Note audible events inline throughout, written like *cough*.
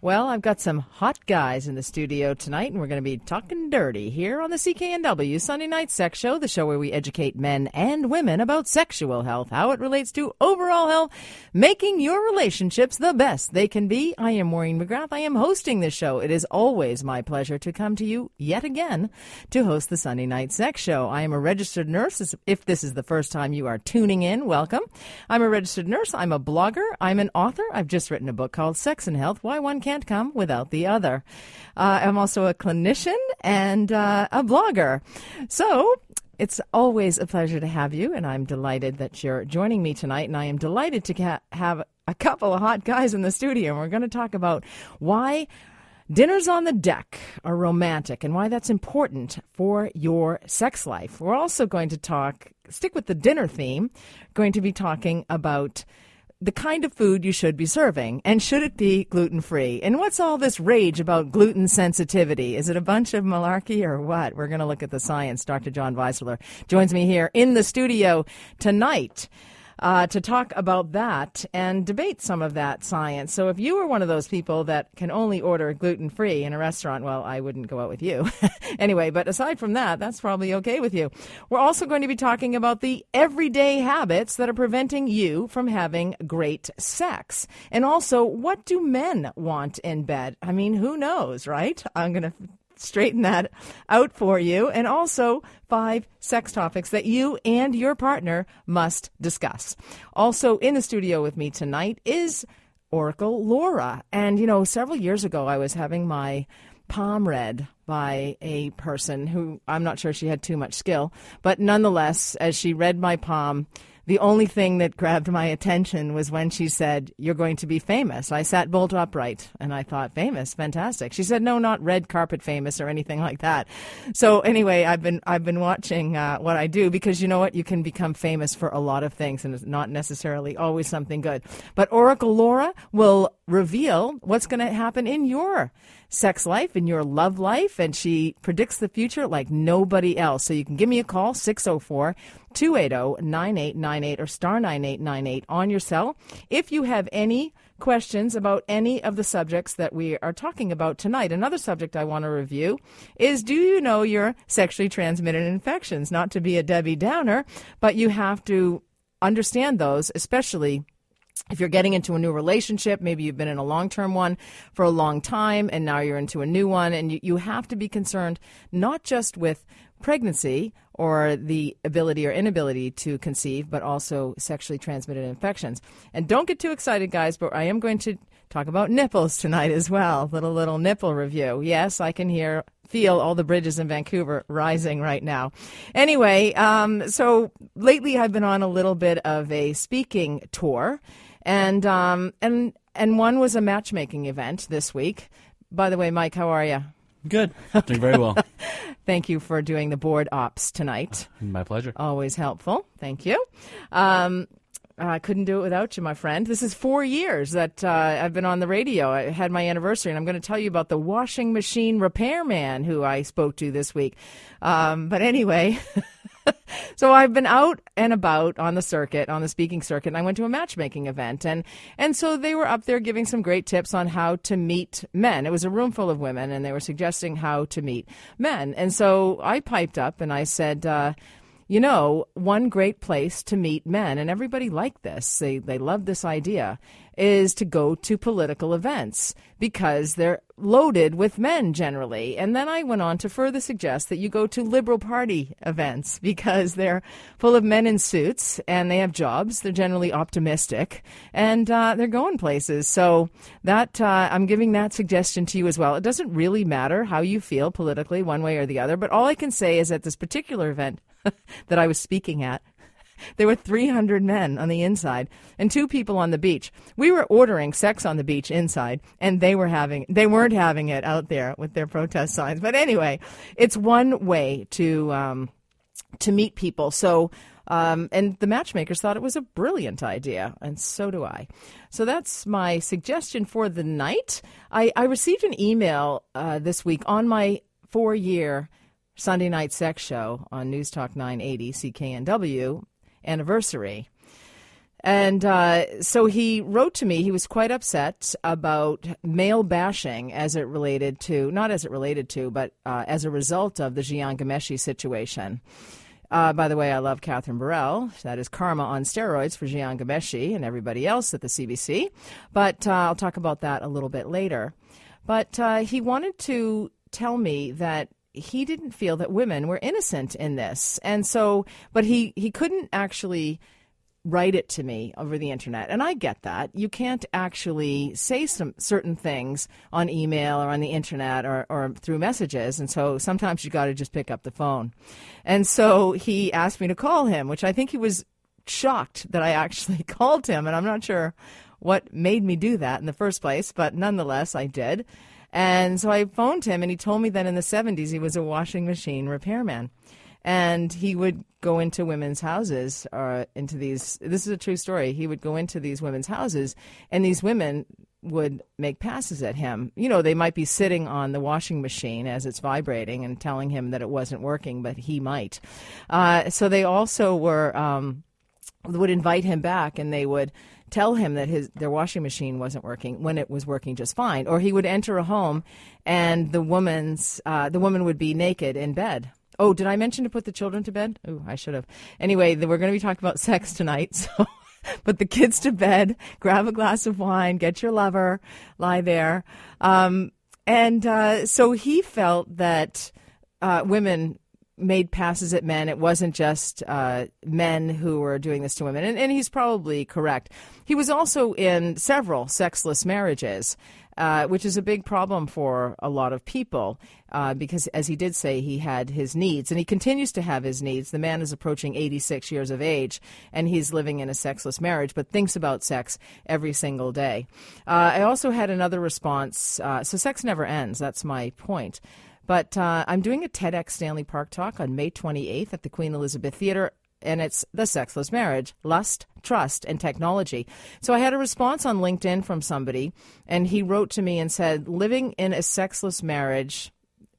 Well, I've got some hot guys in the studio tonight, and we're going to be talking dirty here on the CKNW Sunday Night Sex Show, the show where we educate men and women about sexual health, how it relates to overall health, making your relationships the best they can be. I am Maureen McGrath. I am hosting this show. It is always my pleasure to come to you yet again to host the Sunday Night Sex Show. I am a registered nurse. If this is the first time you are tuning in, welcome. I'm a registered nurse. I'm a blogger. I'm an author. I've just written a book called Sex and Health Why One Can't Come Without the Other. Uh, I'm also a clinician and uh, a blogger. So, it's always a pleasure to have you, and I'm delighted that you're joining me tonight. And I am delighted to ha- have a couple of hot guys in the studio. And we're going to talk about why dinners on the deck are romantic and why that's important for your sex life. We're also going to talk, stick with the dinner theme, going to be talking about the kind of food you should be serving and should it be gluten free? And what's all this rage about gluten sensitivity? Is it a bunch of malarkey or what? We're going to look at the science. Dr. John Weisler joins me here in the studio tonight uh, to talk about that and debate some of that science. So if you were one of those people that can only order gluten free in a restaurant, well, I wouldn't go out with you. *laughs* anyway, but aside from that, that's probably okay with you. We're also going to be talking about the everyday habits that are preventing you from having great sex. And also, what do men want in bed? I mean, who knows, right? I'm going to straighten that out for you. And also, five sex topics that you and your partner must discuss. Also, in the studio with me tonight is Oracle Laura. And, you know, several years ago, I was having my palm read by a person who I'm not sure she had too much skill, but nonetheless, as she read my palm, the only thing that grabbed my attention was when she said, You're going to be famous. I sat bolt upright and I thought, Famous, fantastic. She said, No, not red carpet famous or anything like that. So anyway, I've been I've been watching uh, what I do because you know what? You can become famous for a lot of things and it's not necessarily always something good. But Oracle Laura will reveal what's going to happen in your sex life, in your love life, and she predicts the future like nobody else. So you can give me a call, 604 280 9898 or star 9898 on your cell. If you have any questions about any of the subjects that we are talking about tonight. Another subject I want to review is do you know your sexually transmitted infections? Not to be a Debbie Downer, but you have to understand those, especially if you're getting into a new relationship, maybe you've been in a long term one for a long time and now you're into a new one, and you, you have to be concerned not just with pregnancy or the ability or inability to conceive, but also sexually transmitted infections. And don't get too excited, guys, but I am going to talk about nipples tonight as well. Little, little nipple review. Yes, I can hear feel all the bridges in Vancouver rising right now. Anyway, um, so lately I've been on a little bit of a speaking tour, and um, and and one was a matchmaking event this week. By the way, Mike, how are you? Good. Doing very well. *laughs* Thank you for doing the board ops tonight. My pleasure. Always helpful. Thank you. Um, I couldn't do it without you, my friend. This is four years that uh, I've been on the radio. I had my anniversary, and I'm going to tell you about the washing machine repairman who I spoke to this week. Um, but anyway. *laughs* *laughs* so I've been out and about on the circuit, on the speaking circuit, and I went to a matchmaking event, and and so they were up there giving some great tips on how to meet men. It was a room full of women, and they were suggesting how to meet men. And so I piped up and I said. Uh, you know, one great place to meet men, and everybody liked this, they, they loved this idea, is to go to political events because they're loaded with men generally. And then I went on to further suggest that you go to Liberal Party events *laughs* because they're full of men in suits and they have jobs. They're generally optimistic and uh, they're going places. So that uh, I'm giving that suggestion to you as well. It doesn't really matter how you feel politically, one way or the other. But all I can say is at this particular event, *laughs* that I was speaking at. *laughs* There were 300 men on the inside and two people on the beach. We were ordering sex on the beach inside, and they were having they weren't having it out there with their protest signs. But anyway, it's one way to um, to meet people. So. Um, and the matchmakers thought it was a brilliant idea, and so do I. So that's my suggestion for the night. I, I received an email uh, this week on my four year Sunday Night Sex Show on News Talk 980 CKNW anniversary. And uh, so he wrote to me. He was quite upset about male bashing as it related to, not as it related to, but uh, as a result of the Jian Ghomeshi situation. Uh, by the way, I love Kathryn Borel. That is karma on steroids for Jian Ghomeshi and everybody else at the CBC. But uh, I'll talk about that a little bit later. But uh, he wanted to tell me that he didn't feel that women were innocent in this. And so, but he, he couldn't actually write it to me over the internet. And I get that. You can't actually say some certain things on email or on the internet or, or through messages. And so sometimes you got to just pick up the phone. And so he asked me to call him, which I think he was shocked that I actually *laughs* called him. And I'm not sure what made me do that in the first place, but nonetheless, I did. And so I phoned him, and he told me that in the 70s he was a washing machine repairman. And he would go into women's houses or uh, into these this is a true story. He would go into these women's houses and these women would make passes at him. You know they might be sitting on the washing machine as it's vibrating and telling him that it wasn't working but he might. Uh, so they also were um, would invite him back and they would tell him that his their washing machine wasn't working when it was working just fine or he would enter a home and the woman's uh, the woman would be naked in bed Oh, did I mention to put the children to bed? Oh, I should have. Anyway, we're going to be talking about *laughs* sex tonight, so *laughs* put the kids to bed, grab a glass of wine, get your lover, lie there. Um, and uh, so he felt that uh, women made passes at men. It wasn't just uh, men who were doing this to women. And, and, he's probably correct. He was also in several sexless marriages uh, which is a big problem for a lot of people uh, because, as he did say, he had his needs and he continues to have his needs. The man is approaching 86 years of age and he's living in a sexless marriage, but thinks about sex every single day. Uh, I also had another response. Uh, so, sex never ends. That's my point. But uh, I'm doing a TEDx Stanley Park talk on May 28th at the Queen Elizabeth Theater and it's the sexless marriage, lust, trust, and technology. So I had a response on LinkedIn from somebody, and he wrote to me and said, Living in a sexless marriage,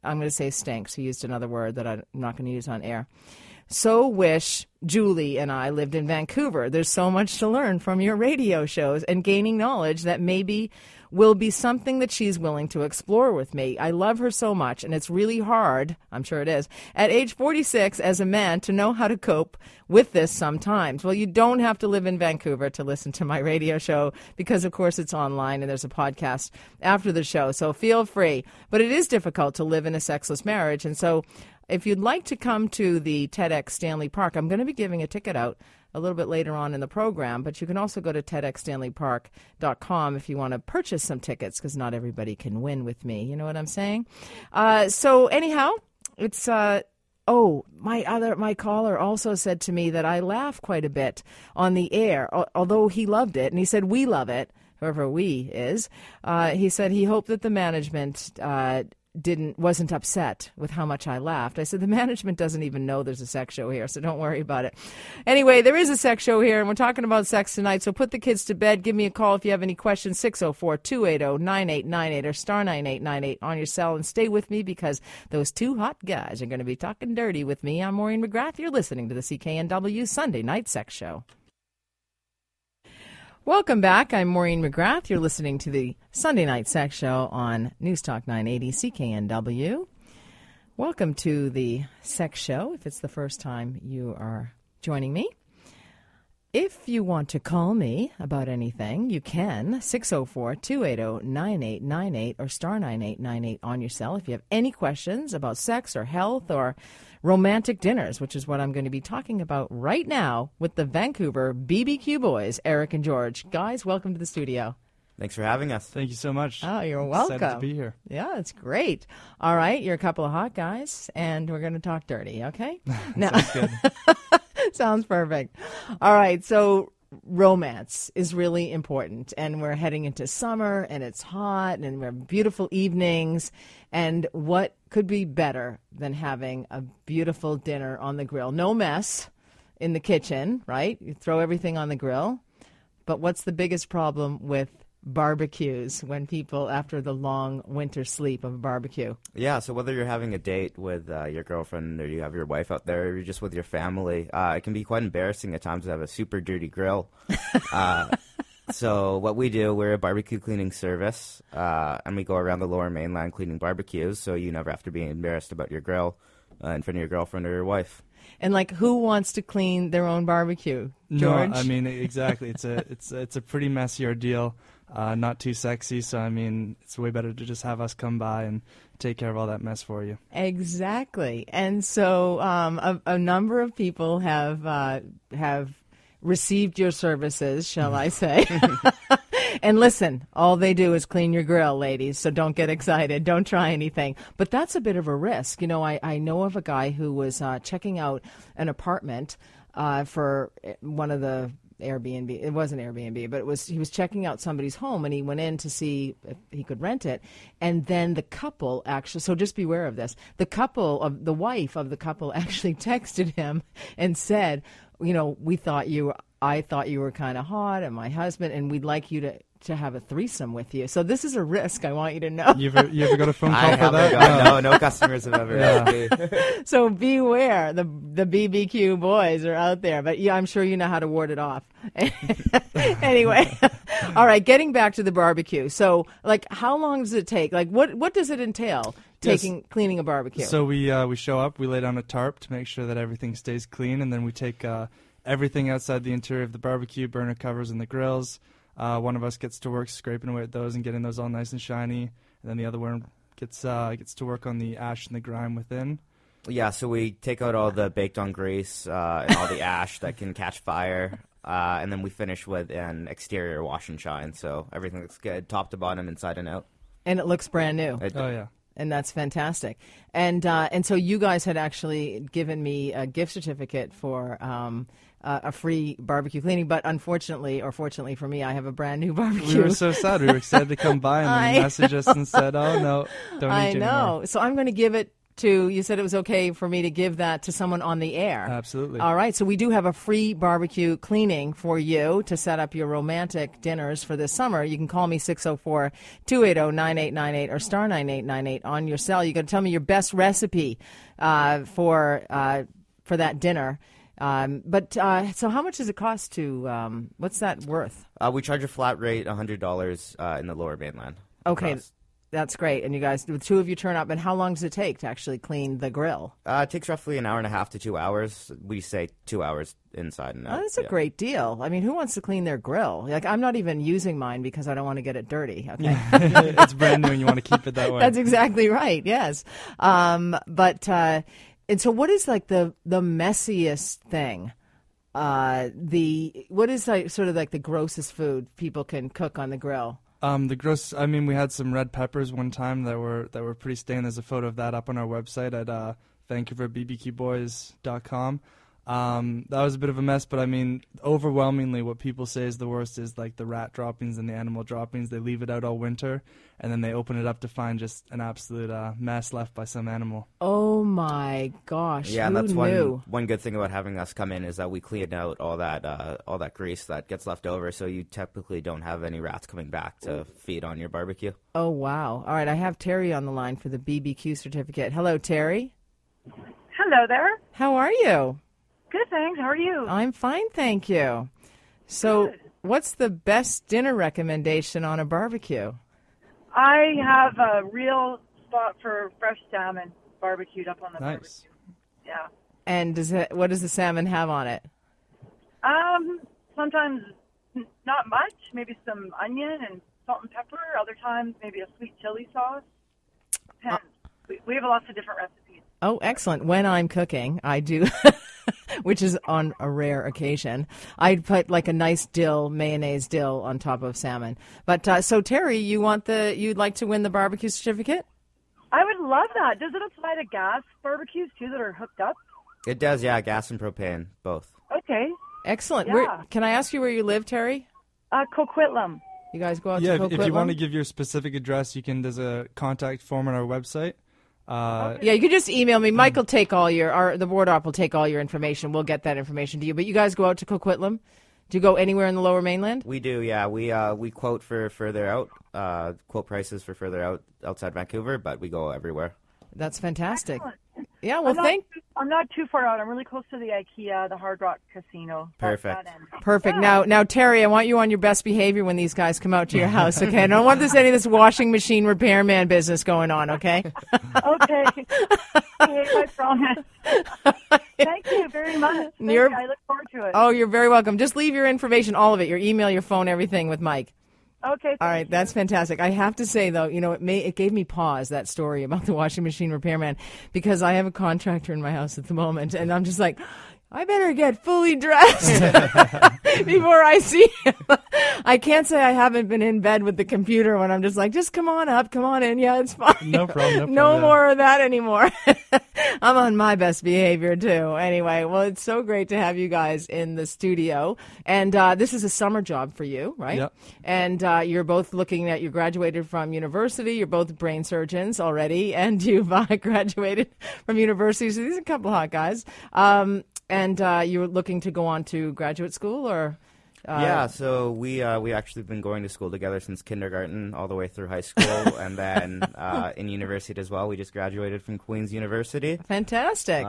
I'm going to say stinks. He used another word that I'm not going to use on air. So wish Julie and I lived in Vancouver. There's so much to learn from your radio shows and gaining knowledge that maybe will be something that she's willing to explore with me. I love her so much, and it's really hard, I'm sure it is, at age 46 as a man to know how to cope with this sometimes. Well, you don't have to live in Vancouver to listen to my radio show because, of course, it's online and there's a podcast after the show, so feel free. But it is difficult to live in a sexless marriage, and so if you'd like to come to the TEDx Stanley Park, I'm going to be giving a ticket out a little bit later on in the program, but you can also go to TEDxStanleyPark.com if you want to purchase some tickets because not everybody can win with me. You know what I'm saying? Uh, so, anyhow, it's. Uh, Oh, my other my caller also said to me that I laugh quite a bit on the air, although he loved it, and he said we love it whoever we is, uh, he said he hoped that the management uh, didn't wasn't upset with how much I laughed. I said the management doesn't even know there's a sex show here, so don't worry about it. Anyway, there is a sex show here and we're talking about sex tonight. So put the kids to bed. Give me a call if you have any questions 604-280-9898 or star 9898 on your cell and stay with me because those two hot guys are going to be talking dirty with me. I'm Maureen McGrath. You're listening to the CKNW Sunday Night Sex Show. Welcome back. I'm Maureen McGrath. You're listening to the Sunday Night Sex Show on News Talk 980 CKNW. Welcome to the Sex Show. If it's the first time you are joining me, if you want to call me about anything, you can 604 280 9898 or star 9898 on your cell. If you have any questions about sex or health or romantic dinners, which is what I'm going to be talking about right now with the Vancouver BBQ boys, Eric and George. Guys, welcome to the studio. Thanks for having us. Thank you so much. Oh, you're welcome. Excited to be here. Yeah, it's great. All right, you're a couple of hot guys, and we're going to talk dirty, okay? *laughs* Sounds good. *laughs* Sounds perfect. All right, so romance is really important and we're heading into summer and it's hot and we're beautiful evenings and what could be better than having a beautiful dinner on the grill no mess in the kitchen right you throw everything on the grill but what's the biggest problem with barbecues when people after the long winter sleep of a barbecue? Yeah, so whether you're having a date with uh, your girlfriend or you have your wife out there or you're just with your family, uh, it can be quite embarrassing at times to have a super dirty grill. *laughs* uh, so what we do, we're a barbecue cleaning service, uh, and we go around the lower mainland cleaning barbecues, so you never have to be embarrassed about your grill uh, in front of your girlfriend or your wife. And like, who wants to clean their own barbecue? George? No, I mean *laughs* exactly. It's a it's it's a pretty messy ordeal. Uh, not too sexy, so I mean, it's way better to just have us come by and take care of all that mess for you. Exactly. And so um, a, a, number of people have uh, have received your services, shall I say. *laughs* and listen, all they do is clean your grill, ladies, so don't get excited. Don't try anything. But that's a bit of a risk. You know, I, I know of a guy who was uh, checking out an apartment uh, for one of the Airbnb. It wasn't Airbnb, but it was he was checking out somebody's home and he went in to see if he could rent it. And then the couple actually so just beware of this. The couple of the wife of the couple *laughs* actually texted him and said, you know, we thought you I thought you were kind of hot and my husband and we'd like you to to have a threesome with you. So this is a risk. I want you to know. You ever, you ever got a phone *laughs* call I for that? Got, no, no customers have ever yeah. *laughs* so beware. The the BBQ boys are out there, but yeah, I'm sure you know how to ward it off. *laughs* anyway, all right. Getting back to the barbecue. So, like, how long does it take? Like, what what does it entail? Taking Yes. cleaning a barbecue. So we uh, we show up, we lay down a tarp to make sure that everything stays clean, and then we take uh, everything outside the interior of the barbecue, burner covers and the grills. Uh, one of us gets to work scraping away at those and getting those all nice and shiny, and then the other one gets uh, gets to work on the ash and the grime within. Yeah, so we take out all the baked on grease uh, and all the *laughs* ash that can catch fire, uh, and then we finish with an exterior wash and shine. So everything looks good, top to bottom, inside and out. and it looks brand new. It- Oh yeah. and that's fantastic. And uh, and so you guys had actually given me a gift certificate for um, uh, a free barbecue cleaning, but unfortunately, or fortunately for me, I have a brand new *laughs* barbecue. We were so sad. We were excited to come by, and then *laughs* messaged us and said, "Oh no, don't *laughs* need I know. anymore." So I'm going to give it to. You said it was okay for me to give that to someone on the air. Absolutely. All right, so we do have a free barbecue cleaning for you to set up your romantic dinners for this summer. You can call me 604 280 9898 or star 9898 on your cell. You got to tell me your best recipe uh, for, uh, for that dinner. Um, but uh, so, how much does it cost to? Um, what's that worth? Uh, we charge a flat rate, $100 uh, in the lower mainland. Okay, across. that's great. And you guys, the two of you turn up. And how long does it take to actually clean the grill? Uh, it takes roughly an hour and a half to two hours. We say two hours inside and out. Oh, that's a yeah. great deal. I mean, who wants to clean their grill? Like, I'm not even using mine because I don't want to get it dirty. Okay. *laughs* it's brand new, and you want to keep it that *laughs* way. That's exactly right. Yes. Um, but, uh, and so what is like the, the messiest thing? Uh, the, what is like sort of like the grossest food people can cook on the grill? Um, the gross. I mean, we had some red peppers one time that were that were pretty stained. There's a photo of that up on our website at uh. Um, that was a bit of a mess, but I mean, overwhelmingly, what people say is the worst is like the rat droppings and the animal droppings. They leave it out all winter, and then they open it up to find just an absolute uh, mess left by some animal. Oh my gosh. Yeah, and that's knew? one one good thing about having us come in is that we clean out all that uh, all that grease that gets left over, so you typically don't have any rats coming back to feed on your barbecue. Oh, wow. All right. I have Terry on the line for the BBQ certificate. Hello, Terry. Hello there. How are you? Good, thanks. How are you? I'm fine, thank you. So, Good. what's the best dinner recommendation on a barbecue? I have a real spot for fresh salmon barbecued up on the Nice. barbecue. Yeah. And does it, what does the salmon have on it? Um, sometimes not much, maybe some onion and salt and pepper. Other times, maybe a sweet chili sauce. Depends. we, we have lots of different recipes. Oh, excellent. When I'm cooking, I do, *laughs* *laughs* which is on a rare occasion, I'd put like a nice dill, mayonnaise dill on top of salmon. But uh, so, Terry, you want the, you'd like to win the barbecue certificate? I would love that. Does it apply to gas barbecues too that are hooked up? It does, yeah, gas and propane, both. Okay. Excellent. Yeah. Where, can I ask you where you live, Terry? Uh, Coquitlam. You guys go out yeah, to if, if you want to give your specific address, you can. There's a contact form on our website. Uh, Yeah, you can just email me. Mike will take all your, our, the board op will take all your information. We'll get that information to you. But you guys go out to Coquitlam Do you go anywhere in the Lower Mainland? We do, yeah. We uh, we quote for further out, uh, quote prices for further out outside Vancouver, but we go everywhere. That's fantastic. Excellent. Yeah, well, I'm not, thank I'm not too far out. I'm really close to the IKEA, the Hard Rock Casino. Perfect. Perfect. Yeah. Now, now, Terry, I want you on your best behavior when these guys come out to your house. Okay, I don't want this any of this washing machine repairman business going on. Okay. Okay. *laughs* I promise. Thank you very much. I look forward to it. Oh, you're very welcome. Just leave your information, all of it, your email, your phone, everything with Mike. Okay. All right, that's fantastic. I have to say though, you know, it may it gave me pause that story about the washing machine repairman because I have a contractor in my house at the moment, and I'm just like. I better get fully dressed *laughs* before I see him. I can't say I haven't been in bed with the computer when I'm just like, just come on up, come on in. Yeah, it's fine. No problem, no no problem, more of that anymore. *laughs* I'm on my best behavior too. Anyway, well, it's so great to have you guys in the studio. And uh, this is a summer job for you, right? Yep. And uh, you're both looking at, you graduated from university, you're both brain surgeons already, and *laughs* you've uh, graduated from university. So these are a couple hot guys. Um, and uh, you're looking to go on to graduate school or? Uh, yeah, so we uh, we actually been going to school together since kindergarten all the way through high school, *laughs* and then uh, in university as well. We just graduated from Queen's University. Fantastic.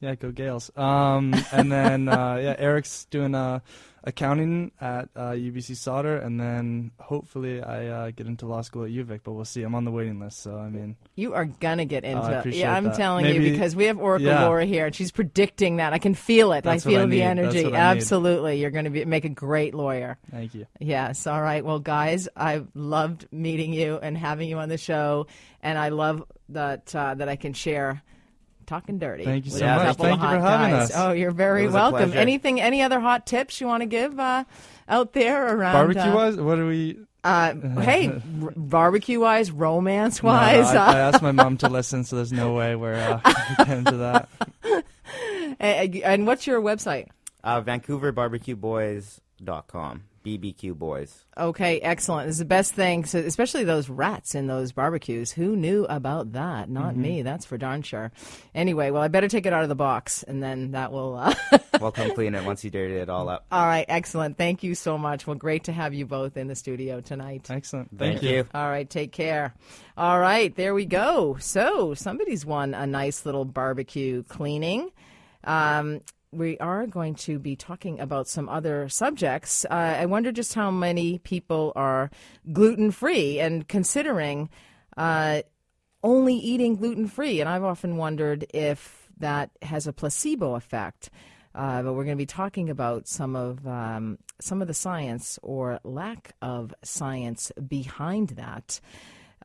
Yeah, go Gaels. Um, and then uh, yeah, Eric's doing uh, accounting at uh, UBC Sauder, and then hopefully I uh, get into law school at UVic. But we'll see. I'm on the waiting list, so I mean, You are gonna get into I it. Yeah, I'm that. telling you because we have Oracle yeah. Laura here, and she's predicting that. I can feel it. That's I feel I the energy. what I need. Absolutely, you're going to be make a great lawyer. thank you. Yes. All right. Well, guys, I've loved meeting you and having you on the show, and I love that uh, that I can share. Talking dirty. Thank you so a much. Thank you for having guys. us. Oh, you're very It was a welcome. Anything? Any other hot tips you want to give uh, out there around Barbecue uh, wise, what are we? Uh, hey, *laughs* r- barbecue wise, romance No, no, wise. I, I asked my mom to listen, so there's no way we're uh, we get into that. and, and what's your website? uh, VancouverBarbecueBoys.com. BBQ Boys. Okay, excellent. It's the best thing, so especially those rats in those barbecues. Who knew about that? Not me, that's for darn sure. Anyway, well, I better take it out of the box, and then that will. Uh... *laughs* We'll come clean it once you dirty it all up. All right, excellent. Thank you so much. Well, great to have you both in the studio tonight. Excellent. Thank, Thank, you. All right, take care. All right, there we go. So somebody's won a nice little barbecue cleaning. Um, we are going to be talking about some other subjects. Uh, I wonder just how many people are gluten free and considering uh, only eating gluten free. And I've often wondered if that has a placebo effect. Uh, but we're going to be talking about some of um, some of the science or lack of science behind that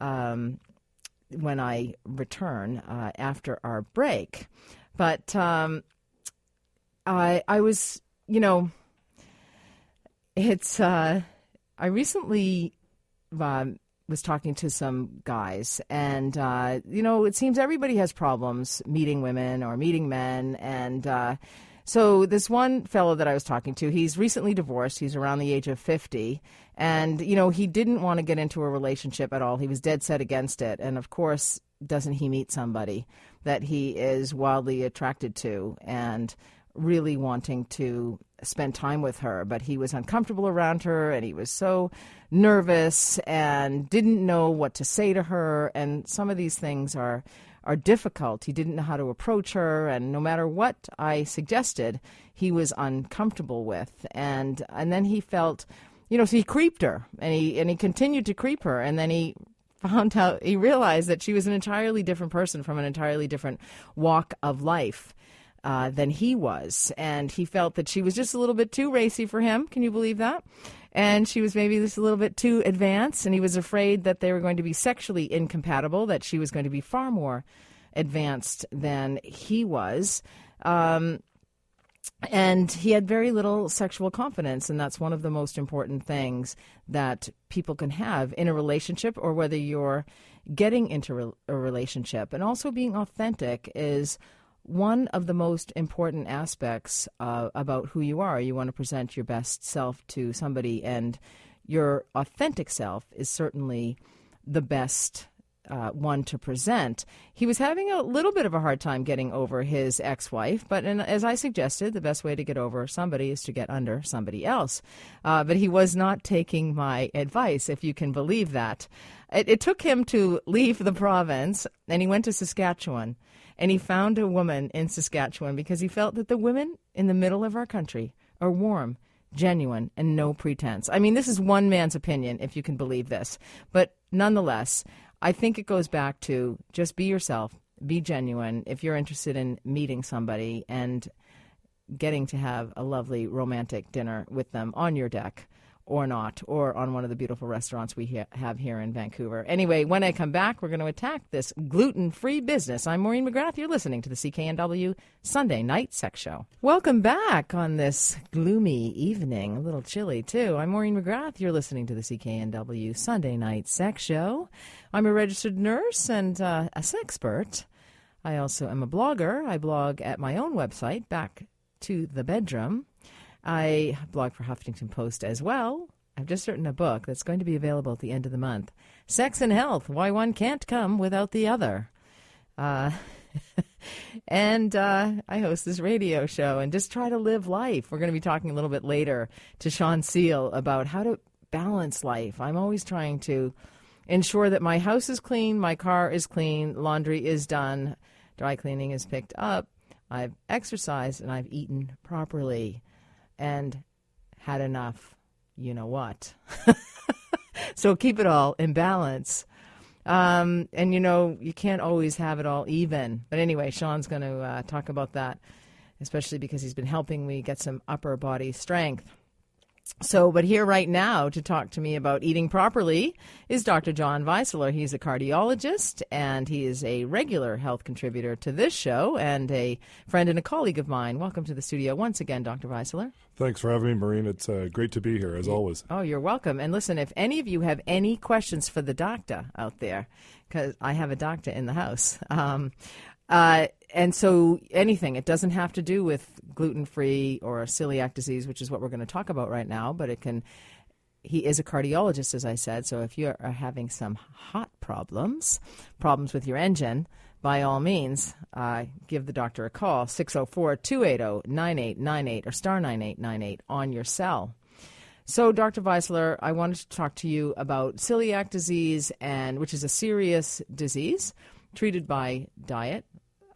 um, when I return uh, after our break. But um, I was you know it's uh, I recently um, was talking to some guys, and uh, you know, it seems everybody has problems meeting women or meeting men, and uh, so this one fellow that I was talking to, he's recently divorced. He's around the age of fifty, and you know, he didn't want to get into a relationship at all. He was dead set against it, and of course, doesn't he meet somebody that he is wildly attracted to and really wanting to spend time with her, but he was uncomfortable around her and he was so nervous and didn't know what to say to her. And some of these things are are difficult. He didn't know how to approach her and no matter what I suggested, he was uncomfortable with. And and then he felt you know, so he creeped her and he and he continued to creep her. And then he found *laughs* out he realized that she was an entirely different person from an entirely different walk of life uh, than he was. And he felt that she was just a little bit too racy for him. Can you believe that? And she was maybe just a little bit too advanced, and he was afraid that they were going to be sexually incompatible, that she was going to be far more advanced than he was. Um, and he had very little sexual confidence, and that's one of the most important things that people can have in a relationship or whether you're getting into a relationship. And also being authentic is one of the most important aspects uh, about who you are. You want to present your best self to somebody, and your authentic self is certainly the best uh, one to present. He was having a little bit of a hard time getting over his ex wife, but in, as I suggested, the best way to get over somebody is to get under somebody else. Uh, but he was not taking my advice, if you can believe that. It, it took him to leave the province, and he went to Saskatchewan. And he found a woman in Saskatchewan because he felt that the women in the middle of our country are warm genuine and no pretense. I mean, this is one man's opinion, if you can believe this. But nonetheless, I think it goes back to just be yourself, be genuine if you're interested in meeting somebody and getting to have a lovely romantic dinner with them on your deck or not, or on one of the beautiful restaurants we ha- have here in Vancouver. Anyway, when I come back, we're going to attack this gluten free business. I'm Maureen McGrath. You're listening to the CKNW Sunday Night Sex Show. Welcome back on this gloomy evening, a little chilly too. I'm Maureen McGrath. You're listening to the CKNW Sunday Night Sex Show. I'm a registered nurse and uh, a sexpert. I also am a blogger. I blog at my own website, Back to the Bedroom. I blog for Huffington Post as well. I've just written a book that's going to be available at the end of the month Sex and Health Why One Can't Come Without the Other. Uh, *laughs* and uh, I host this radio show and just try to live life. We're going to be talking a little bit later to Sean Seal about how to balance life. I'm always trying to ensure that my house is clean, my car is clean, laundry is done, dry cleaning is picked up, I've exercised, and I've eaten properly and had enough, you know what. *laughs* so keep it all in balance. Um, and you know, you can't always have it all even. But anyway, Sean's going to uh, talk about that, especially because he's been helping me get some upper body strength. So, but here right now to talk to me about eating properly is Dr. John Weisler. He's a cardiologist and he is a regular health contributor to this show and a friend and a colleague of mine. Welcome to the studio once again, Dr. Weisler. Thanks for having me, Maureen. It's uh, great to be here, as always. Oh, you're welcome. And listen, if any of you have any questions for the doctor out there, because I have a doctor in the house, um, uh, and so anything, it doesn't have to do with gluten free or celiac disease, which is what we're going to talk about right now, but it can. He is a cardiologist, as I said. So if you are having some hot problems, problems with your engine, by all means, uh, give the doctor a call 604 280 9898 or star 9898 on your cell. So, Dr. Weisler, I wanted to talk to you about celiac disease, and which is a serious disease treated by diet.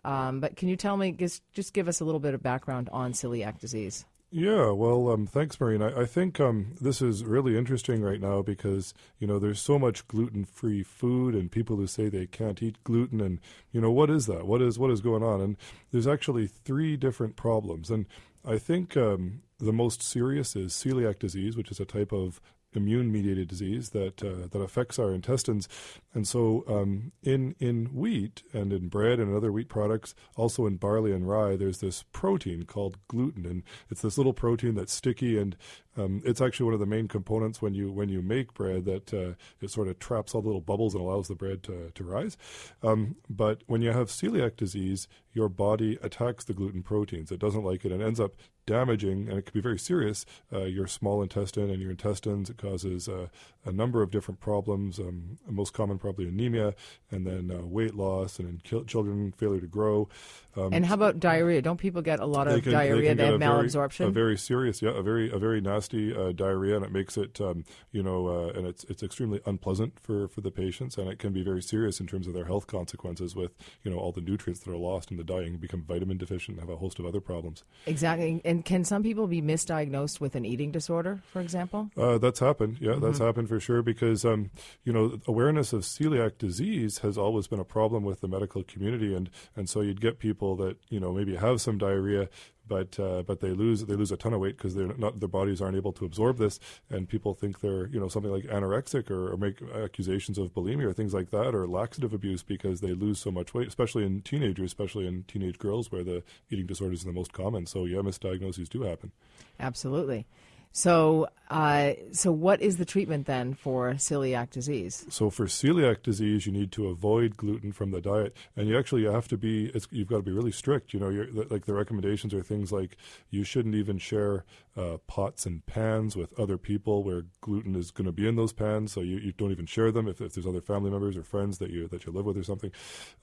Um, but can you tell me, just, just give us a little bit of background on celiac disease? Yeah, well, um, thanks, Maureen. I, I think um, this is really interesting right now because you know there's so much gluten-free food and people who say they can't eat gluten, and you know what is that? What is what is going on? And there's actually three different problems, and I think um, the most serious is celiac disease, which is a type of immune mediated disease that uh, that affects our intestines. And so, um, in in wheat and in bread and other wheat products, also in barley and rye, there's this protein called gluten, and it's this little protein that's sticky, and um, it's actually one of the main components when you when you make bread that uh, it sort of traps all the little bubbles and allows the bread to to rise. Um, but when you have celiac disease, your body attacks the gluten proteins. It doesn't like it and ends up damaging, and it can be very serious, uh, your small intestine and your intestines. It causes uh, a number of different problems. Um, most common, probably anemia, and then uh, weight loss, and in children, failure to grow. Um, and how about diarrhea? Don't people get a lot of can, diarrhea? They, they have malabsorption. Very, a very serious, yeah, a very a very nasty uh, diarrhea, and it makes it, um, you know, uh, and it's it's extremely unpleasant for for the patients, and it can be very serious in terms of their health consequences with you know all the nutrients that are lost in the diet, and become vitamin deficient, and have a host of other problems. Exactly. And can some people be misdiagnosed with an eating disorder, for example? Uh, that's happened. Yeah, mm-hmm. that's happened for sure because um, you know awareness of celiac disease has always been a problem with the medical community, and and so you'd get people that you know maybe have some diarrhea, but uh, but they lose they lose a ton of weight because they're not their bodies aren't able to absorb this, and people think they're you know something like anorexic or, or, make accusations of bulimia or things like that or laxative abuse because they lose so much weight, especially in teenagers, especially in teenage girls where the eating disorders are the most common. So yeah, misdiagnoses do happen. Absolutely. So, uh, so what is the treatment then for celiac disease? So for celiac disease, you need to avoid gluten from the diet, and you actually have to be. you've got to be really strict. You know, like the recommendations are things like you shouldn't even share uh, pots and pans with other people where gluten is going to be in those pans. So you, you don't even share them if, if there's other family members or friends that you that you live with or something.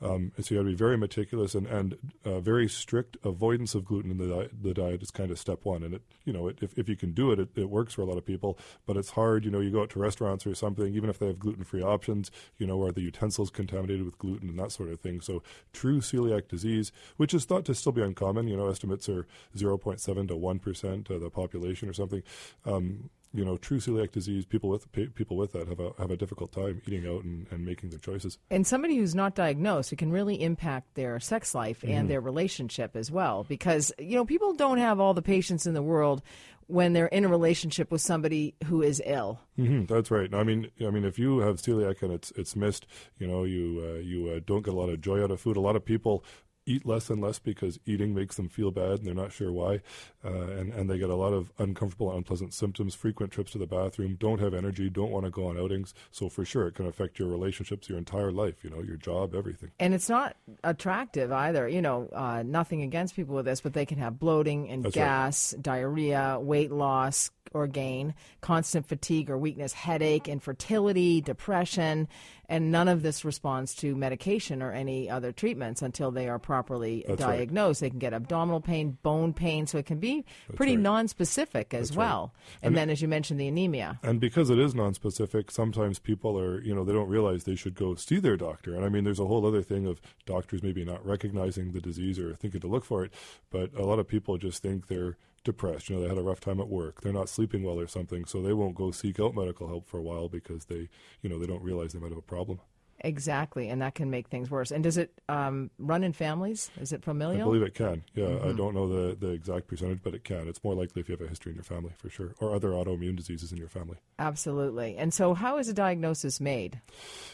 Um, and so you have to be very meticulous and and uh, very strict avoidance of gluten in the diet. The diet is kind of step one, and it you know it, if if you can do it, it, it works for a lot of people. But it's hard. You know, you go out to restaurants or something, even if they have gluten free options. You know, are the utensils contaminated with gluten and that sort of thing. So true celiac disease, which is thought to still be uncommon. You know, estimates are 0.7 to 1 percent of the population or something. Um, you know, true celiac disease, people with people with that have a have a difficult time eating out and, and making their choices. And somebody who's not diagnosed, it can really impact their sex life and Mm-hmm. their relationship as well. Because you know, people don't have all the patience in the world when they're in a relationship with somebody who is ill. hmm that's right. I mean, I mean, if you have celiac and it's it's missed, you know, you uh, you uh, don't get a lot of joy out of food. A lot of people eat less and less because eating makes them feel bad and they're not sure why, uh, and and they get a lot of uncomfortable, unpleasant symptoms. Frequent trips to the bathroom, don't have energy, don't want to go on outings. So for sure, it can affect your relationships, your entire life. You know, your job, everything. And it's not attractive either. You know, uh, nothing against people with this, but they can have bloating and That's right. gas, diarrhea, weight loss or gain, constant fatigue or weakness, headache, infertility, depression, and none of this responds to medication or any other treatments until they are properly That's right. diagnosed. They can get abdominal pain, bone pain, so it can be pretty right. non-specific as That's right. well. And, then, as you mentioned, the anemia. And because it is non-specific, sometimes people are, you know, they don't realize they should go see their doctor. And I mean, there's a whole other thing of doctors maybe not recognizing the disease or thinking to look for it, but a lot of people just think they're depressed. You know, they had a rough time at work. They're not sleeping well or something, so they won't go seek out medical help for a while because they, you know, they don't realize they might have a problem. Exactly, and that can make things worse. And does it um, run in families? Is it familial? I believe it can. Yeah, I don't know the, the exact percentage, but it can. It's more likely if you have a history in your family, for sure, or other autoimmune diseases in your family. Absolutely. And so, how is a diagnosis made?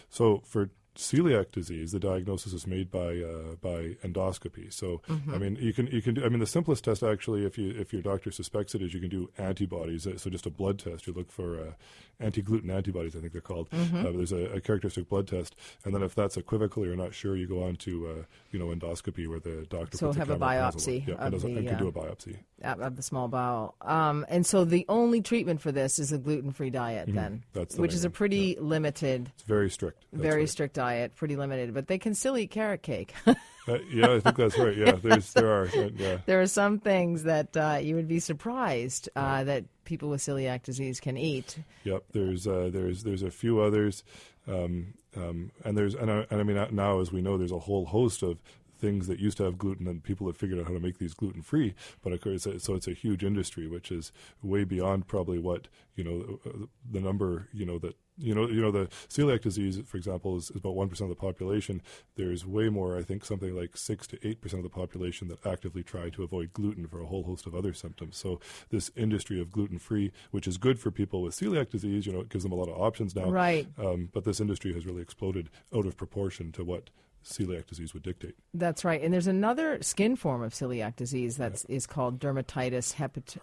So for celiac disease, the diagnosis is made by uh, by endoscopy. So I mean, you can you can do. I mean, the simplest test actually, if you if your doctor suspects it, is you can do antibodies. Uh, So just a blood test. You look for uh, anti gluten antibodies. I think they're called. Uh, there's a, a characteristic blood test, and then if that's equivocal or you're not sure, you go on to uh, you know endoscopy where the doctor So have a biopsy. Yeah, and, does the, and can do uh, a biopsy. Of the small bowel. Um, and so, the only treatment for this is a gluten free diet, then, Mm-hmm. That's the which is a pretty limited, It's very strict. That's very right. strict diet, pretty limited. But they can still eat carrot cake. *laughs* Uh, yeah, I think that's right. Yeah, *laughs* there's there are. uh, Yeah. there are some things that uh, you would be surprised uh, that people with celiac disease can eat. Yep, there's uh, there's there's a few others, um, um, and there's and I, and I mean now as we know, there's a whole host of things that used to have gluten, and people have figured out how to make these gluten free. But of course, so it's a huge industry, which is way beyond probably what you know uh, the number you know that. You know, you know the celiac disease, for example, is, is about one percent of the population. There's way more. I think something like six to eight percent of the population that actively try to avoid gluten for a whole host of other symptoms. So this industry of gluten free, which is good for people with celiac disease, you know, it gives them a lot of options now. Right. Um, but this industry has really exploded out of proportion to what celiac disease would dictate. That's right. And there's another skin form of celiac disease that is called dermatitis hepat-.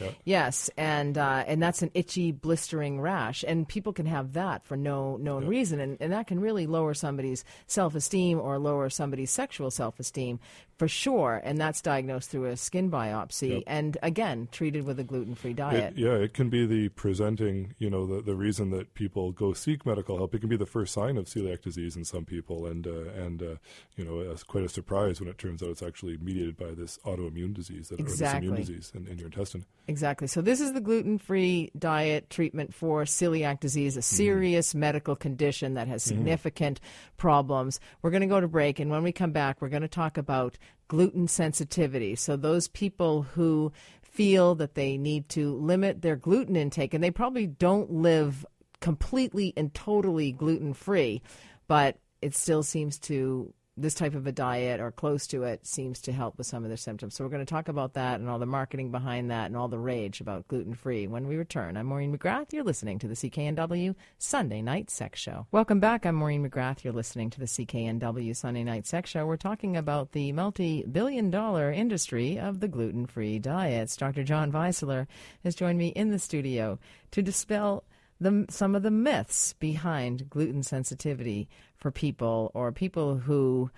Yeah. Yes, and uh, and that's an itchy, blistering rash, and people can have that for no known reason, and, and that can really lower somebody's self esteem or lower somebody's sexual self esteem for sure. And that's diagnosed through a skin biopsy, Yep. and again treated with a gluten free diet. It, yeah, it can be the presenting, you know, the, the reason that people go seek medical help. It can be the first sign of celiac disease in some people, and uh, and uh, you know, it's quite a surprise when it turns out it's actually mediated by this autoimmune disease that, or this immune disease in, in your intestine. Exactly. So this is the gluten-free diet treatment for celiac disease, a serious medical condition that has significant problems. We're going to go to break, and when we come back, we're going to talk about gluten sensitivity. So those people who feel that they need to limit their gluten intake, and they probably don't live completely and totally gluten-free, but it still seems to this type of a diet or close to it seems to help with some of their symptoms. So we're going to talk about that and all the marketing behind that and all the rage about gluten free when we return. I'm Maureen McGrath. You're listening to the CKNW Sunday Night Sex Show. Welcome back. I'm Maureen McGrath. You're listening to the CKNW Sunday Night Sex Show. We're talking about the multi billion dollar industry of the gluten free diets. Dr. John Weisler has joined me in the studio to dispel the, some of the myths behind gluten sensitivity for people or people who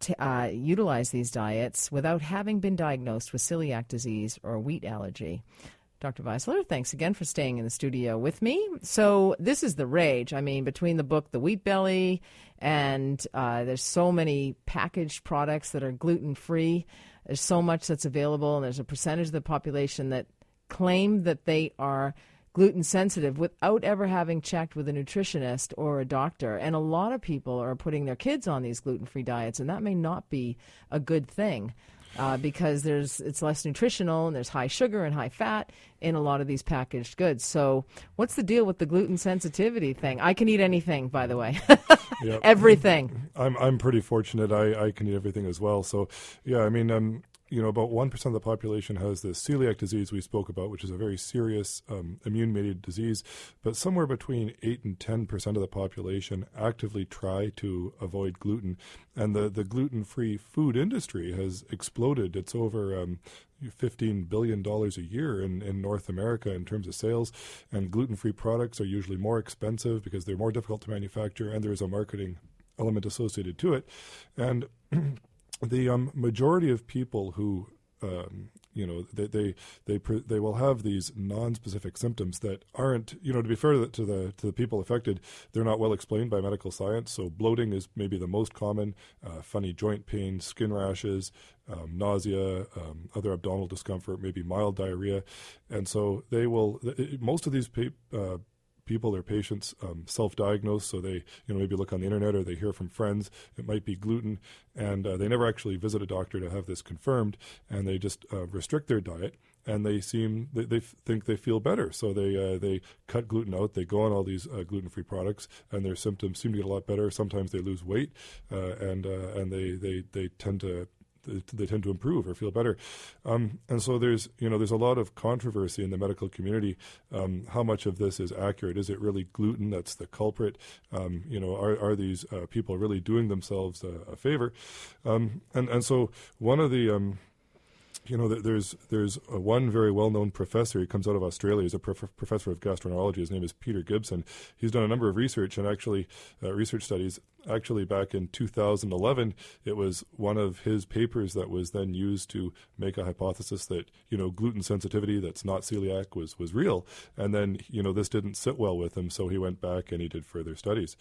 t- uh, utilize these diets without having been diagnosed with celiac disease or wheat allergy. Dr. Weisler, thanks again for staying in the studio with me. So, this is the rage. I mean, between the book The Wheat Belly and uh, there's so many packaged products that are gluten free, there's so much that's available, and there's a percentage of the population that claim that they are gluten sensitive without ever having checked with a nutritionist or a doctor. And a lot of people are putting their kids on these gluten free diets, and that may not be a good thing. Uh, because there's it's less nutritional and there's high sugar and high fat in a lot of these packaged goods. So, what's the deal with the gluten sensitivity thing? I can eat anything, by the way, *laughs* everything. I'm I'm pretty fortunate. I, I can eat everything as well. So yeah, I mean, um, you know, about one percent of the population has this celiac disease we spoke about, which is a very serious um, immune-mediated disease. But somewhere between eight and ten percent of the population actively try to avoid gluten, and the the gluten-free food industry has exploded. It's over. Um, $15 billion a year in, in North America in terms of sales. And gluten free products are usually more expensive because they're more difficult to manufacture and there's a marketing element associated to it. And *clears throat* the um, majority of people who um, you know they they they, pre- they will have these non-specific symptoms that aren't you know to be fair to the, to the to the people affected they're not well explained by medical science. So bloating is maybe the most common uh, funny joint pain skin rashes um, nausea um, other abdominal discomfort maybe mild diarrhea. And so they will most of these pe- uh, people, their patients, um, self-diagnose. So they, you know, maybe look on the internet or they hear from friends it might be gluten, and uh, they never actually visit a doctor to have this confirmed, and they just uh, restrict their diet. And they seem they, they think they feel better, so they uh, they cut gluten out. They go on all these uh, gluten-free products, and their symptoms seem to get a lot better. Sometimes they lose weight, uh, and uh, and they, they they tend to they tend to improve or feel better. Um, and so there's you know there's a lot of controversy in the medical community. Um, how much of this is accurate? Is it really gluten that's the culprit? Um, you know, are are these uh, people really doing themselves a, a favor? Um, and and so one of the um, you know, there's there's one very well known professor. He comes out of Australia. He's a prof- professor of gastroenterology. His name is Peter Gibson. He's done a number of research and actually uh, research studies. Actually, back in 2011, it was one of his papers that was then used to make a hypothesis that you know gluten sensitivity that's not celiac was was real. And then you know this didn't sit well with him, so he went back and he did further studies.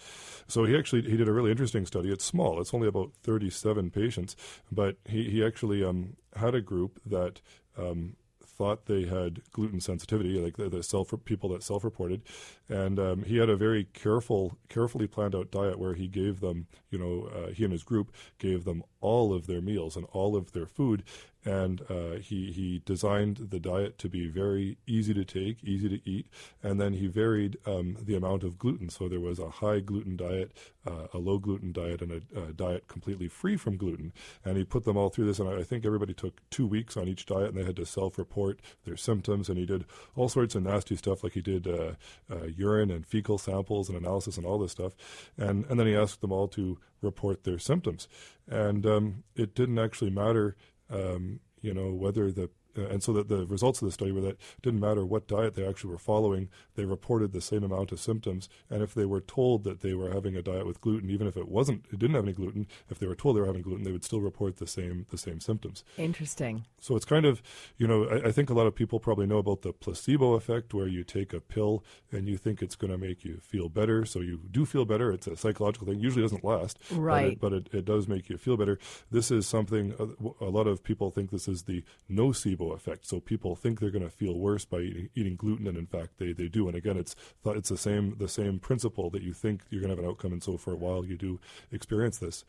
So he actually he did a really interesting study. It's small. It's only about 37 patients, but he he actually um, had a group that um, thought they had gluten sensitivity, like the, the self people that self-reported, and um, he had a very careful, carefully planned out diet where he gave them, you know, uh, he and his group gave them all of their meals and all of their food, and uh, he he designed the diet to be very easy to take, easy to eat, and then he varied um, the amount of gluten. So there was a high gluten diet, uh, a low gluten diet, and a, a diet completely free from gluten. And he put them all through this, and I think everybody took two weeks on each diet, and they had to self-report their symptoms. And he did all sorts of nasty stuff, like he did uh, uh, urine and fecal samples and analysis and all this stuff. And and then he asked them all to report their symptoms, and um, it didn't actually matter um, you know, whether the and so that the results of the study were that it didn't matter what diet they actually were following, they reported the same amount of symptoms. And if they were told that they were having a diet with gluten, even if it wasn't, it didn't have any gluten, if they were told they were having gluten, they would still report the same the same symptoms. Interesting. So it's kind of, you know, I, I think a lot of people probably know about the placebo effect, where you take a pill and you think it's going to make you feel better. So you do feel better. It's a psychological thing. Usually doesn't last, but it- Right. But it, it, does make you feel better. This is something uh, a lot of people think this is the nocebo placebo effect. So people think they're going to feel worse by eating, eating gluten, and in fact they, they do. And again, it's it's the same the same principle that you think you're going to have an outcome, and so for a while you do experience this.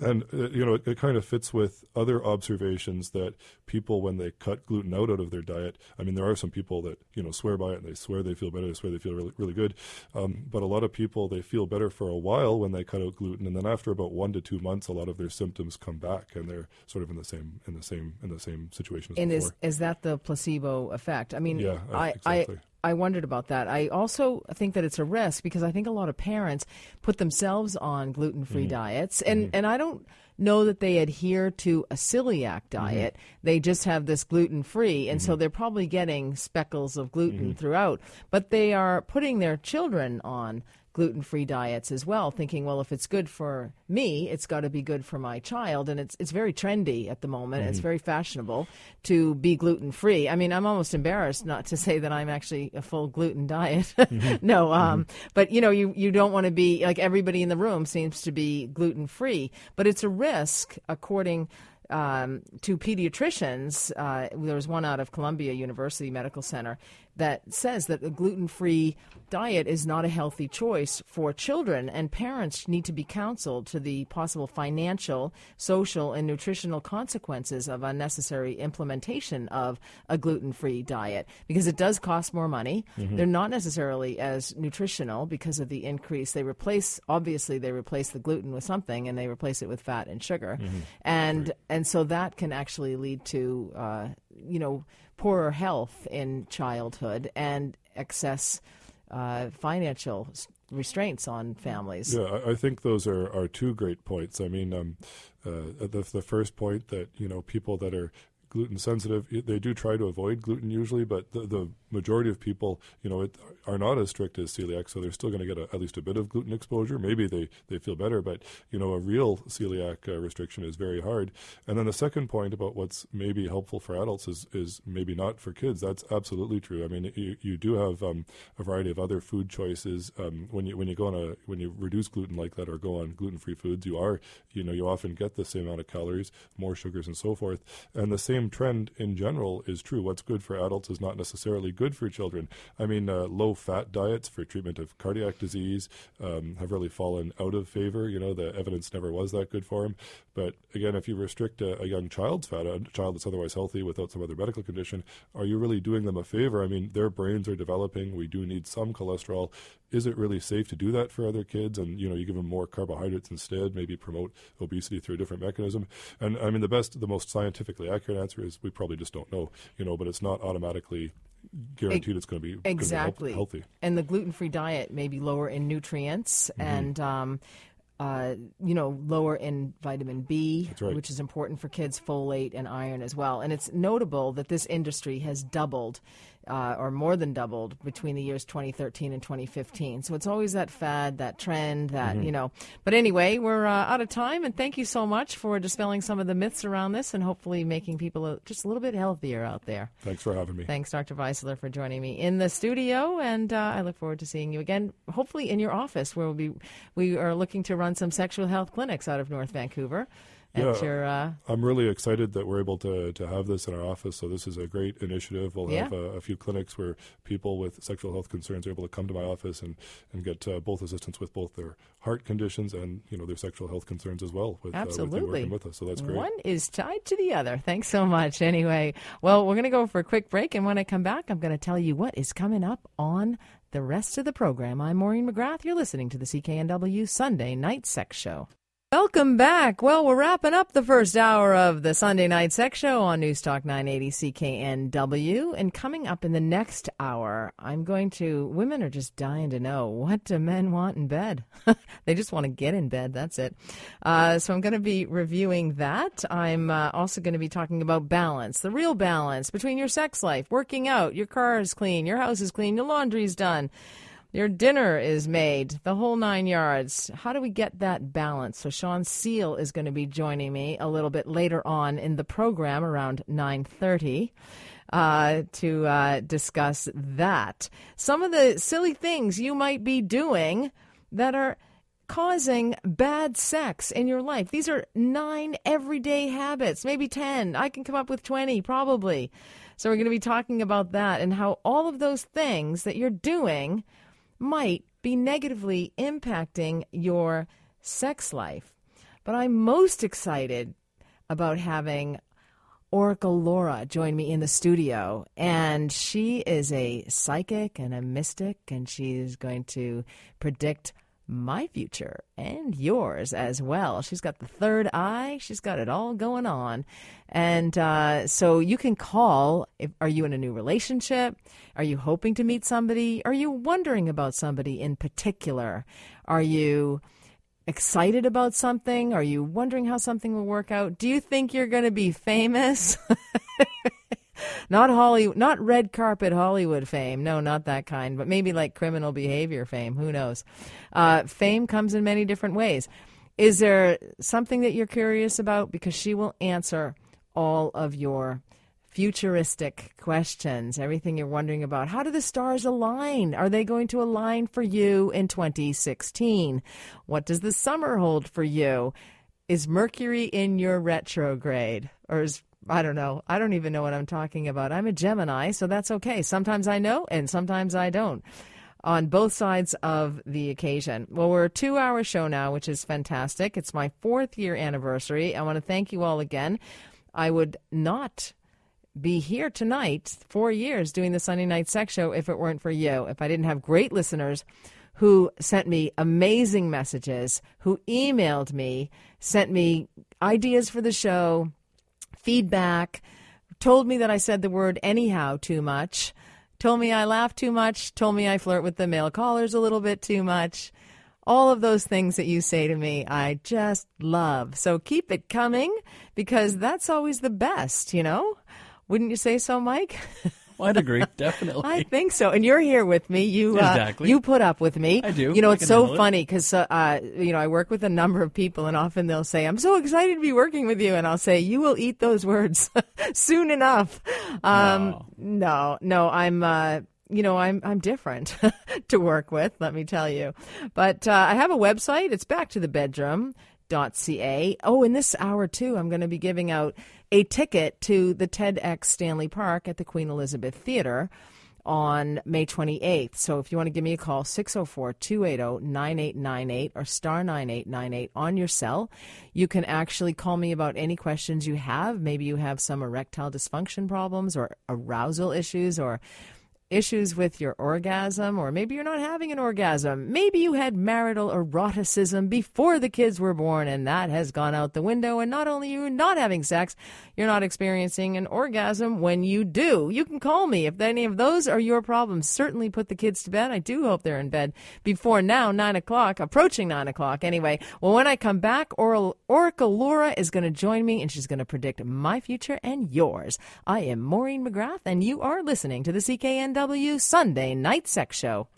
And uh, you know it, it kind of fits with other observations that people when they cut gluten out out of their diet. I mean, there are some people that you know swear by it and they swear they feel better, they swear they feel really really good. Um, but a lot of people they feel better for a while when they cut out gluten, and then after about one to two months, a lot of their symptoms come back, and they're sort of in the same in the same in the same situation as and before. is is that the placebo effect? I mean, Yeah, I, exactly. I I wondered about that. I also think that it's a risk because I think a lot of parents put themselves on gluten free Mm-hmm. diets, and and I don't know that they adhere to a celiac Mm-hmm. diet. They just have this gluten free, and so they're probably getting speckles of gluten Mm-hmm. throughout. But they are putting their children on gluten free diets as well, thinking, well, if it's good for me, it's got to be good for my child. And it's it's very trendy at the moment. It's very fashionable to be gluten free. I mean, I'm almost embarrassed not to say that I'm actually a full gluten diet. *laughs* no, um, but you know, you you don't want to be like everybody in the room seems to be gluten free, but it's a risk according um, to pediatricians. Uh, there was one out of Columbia University Medical Center that says that a gluten free diet is not a healthy choice for children, and parents need to be counseled to the possible financial, social, and nutritional consequences of unnecessary implementation of a gluten free diet because it does cost more money. They're not necessarily as nutritional because of the increase. They replace, obviously, they replace the gluten with something and they replace it with fat and sugar. And, and so that can actually lead to, uh, you know, poorer health in childhood and excess uh, financial restraints on families. Yeah, I, think those are, are two great points. I mean, um, uh, the the first point that you know people that are gluten sensitive they do try to avoid gluten usually, but the, the majority of people you know it, are not as strict as celiac, so they're still going to get a, at least a bit of gluten exposure. Maybe they they feel better, but you know a real celiac uh, restriction is very hard. And then the second point about what's maybe helpful for adults is is maybe not for kids. That's absolutely true. I mean, you, you do have um, a variety of other food choices um, when you when you go on a when you reduce gluten like that or go on gluten free foods. You are you know you often get the same amount of calories, more sugars, and so forth. And the same trend in general is true. What's good for adults is not necessarily good for children. I mean, uh, low fat diets for treatment of cardiac disease um, have really fallen out of favor. You know, the evidence never was that good for them. But again, if you restrict a, a young child's fat, a child that's otherwise healthy without some other medical condition, are you really doing them a favor? I mean, their brains are developing. We do need some cholesterol. Is it really safe to do that for other kids? And you know, you give them more carbohydrates instead, maybe promote obesity through a different mechanism. And I mean, the best, the most scientifically accurate answer is we probably just don't know. You know, but it's not automatically guaranteed it's going to be gonna be exactly healthy. and the gluten-free diet may be lower in nutrients Mm-hmm. and um, uh, you know lower in vitamin b right. which is important for kids folate and iron as well and it's notable that this industry has doubled uh, or more than doubled between the years 2013 and 2015 so it's always that fad that trend that Mm-hmm. you know but anyway we're uh, out of time and thank you so much for dispelling some of the myths around this and hopefully making people just a little bit healthier out there Thanks for having me. Thanks, Dr. Weisler, for joining me in the studio, and uh, I look forward to seeing you again, hopefully in your office, where we'll be. We are looking to run some sexual health clinics out of North Vancouver. Yeah. your, uh, I'm really excited that we're able to, to have this in our office. So this is a great initiative. We'll have a, a few clinics where people with sexual health concerns are able to come to my office and, and get uh, both assistance with both their heart conditions and you know their sexual health concerns as well. With, Uh, with absolutely working with us, so that's great. One is tied to the other. Thanks so much. Anyway, well, we're going to go for a quick break, and when I come back, I'm going to tell you what is coming up on the rest of the program. I'm Maureen McGrath. You're listening to the CKNW Sunday Night Sex Show. Welcome back. Well, we're wrapping up the first hour of the Sunday Night Sex Show on News Talk 980 CKNW. And coming up in the next hour, I'm going to, women are just dying to know what do men want in bed? *laughs* they just want to get in bed. That's it. Uh, so I'm going to be reviewing that. I'm uh, also going to be talking about balance, the real balance between your sex life, working out, your car is clean, your house is clean, your laundry's done. Your dinner is made, the whole nine yards. How do we get that balance? So Sean Seal is going to be joining me a little bit later on in the program around 9:30 uh, to uh, discuss that. Some of the silly things you might be doing that are causing bad sex in your life. These are nine everyday habits, maybe 10. I can come up with 20 probably. So we're going to be talking about that and how all of those things that you're doing might be negatively impacting your sex life. But I'm most excited about having Oracle Laura join me in the studio. And she is a psychic and a mystic, and she's going to predict my future and yours as well. She's got the third eye. She's got it all going on. And uh, so you can call. If, are you in a new relationship? Are you hoping to meet somebody? Are you wondering about somebody in particular? Are you excited about something? Are you wondering how something will work out? Do you think you're going to be famous? *laughs* not Hollywood, not red carpet Hollywood fame. No, not that kind, but maybe like criminal behavior fame. Who knows? Uh, fame comes in many different ways. Is there something that you're curious about? Because she will answer all of your futuristic questions, everything you're wondering about. How do the stars align? Are they going to align for you in 2016? What does the summer hold for you? Is Mercury in your retrograde? Or is I don't know. I don't even know what I'm talking about. I'm a Gemini, so that's okay. Sometimes I know and sometimes I don't on both sides of the occasion. Well, we're a two hour show now, which is fantastic. It's my fourth year anniversary. I want to thank you all again. I would not be here tonight, four years, doing the Sunday Night Sex Show if it weren't for you, if I didn't have great listeners who sent me amazing messages, who emailed me, sent me ideas for the show, feedback, told me that I said the word anyhow too much, told me I laugh too much, told me I flirt with the male callers a little bit too much. All of those things that you say to me, I just love. So keep it coming because that's always the best, you know? Wouldn't you say so, Mike? *laughs* *laughs* I'd agree, definitely. I think so. And you're here with me. You uh, Exactly. you put up with me. I do. You know, I it's so funny because uh, uh, you know I work with a number of people, and often they'll say, "I'm so excited to be working with you," and I'll say, "You will eat those words *laughs* soon enough." Um, no, no, I'm. Uh, you know, I'm I'm different *laughs* to work with. Let me tell you. But uh, I have a website. It's back to the bedroom. Ca. Oh, in this hour too, I'm going to be giving out a ticket to the TEDx Stanley Park at the Queen Elizabeth Theater on May 28th. So if you want to give me a call, 604 280 9898 or star 9898 on your cell. You can actually call me about any questions you have. Maybe you have some erectile dysfunction problems or arousal issues or issues with your orgasm, or maybe you're not having an orgasm. Maybe you had marital eroticism before the kids were born, and that has gone out the window. And not only you not having sex, you're not experiencing an orgasm when you do. You can call me if any of those are your problems. Certainly put the kids to bed. I do hope they're in bed before now, nine o'clock, approaching nine o'clock. Anyway, well, when I come back, Oral, Oracle Laura is going to join me, and she's going to predict my future and yours. I am Maureen McGrath, and you are listening to the CKNW Sunday Night Sex Show.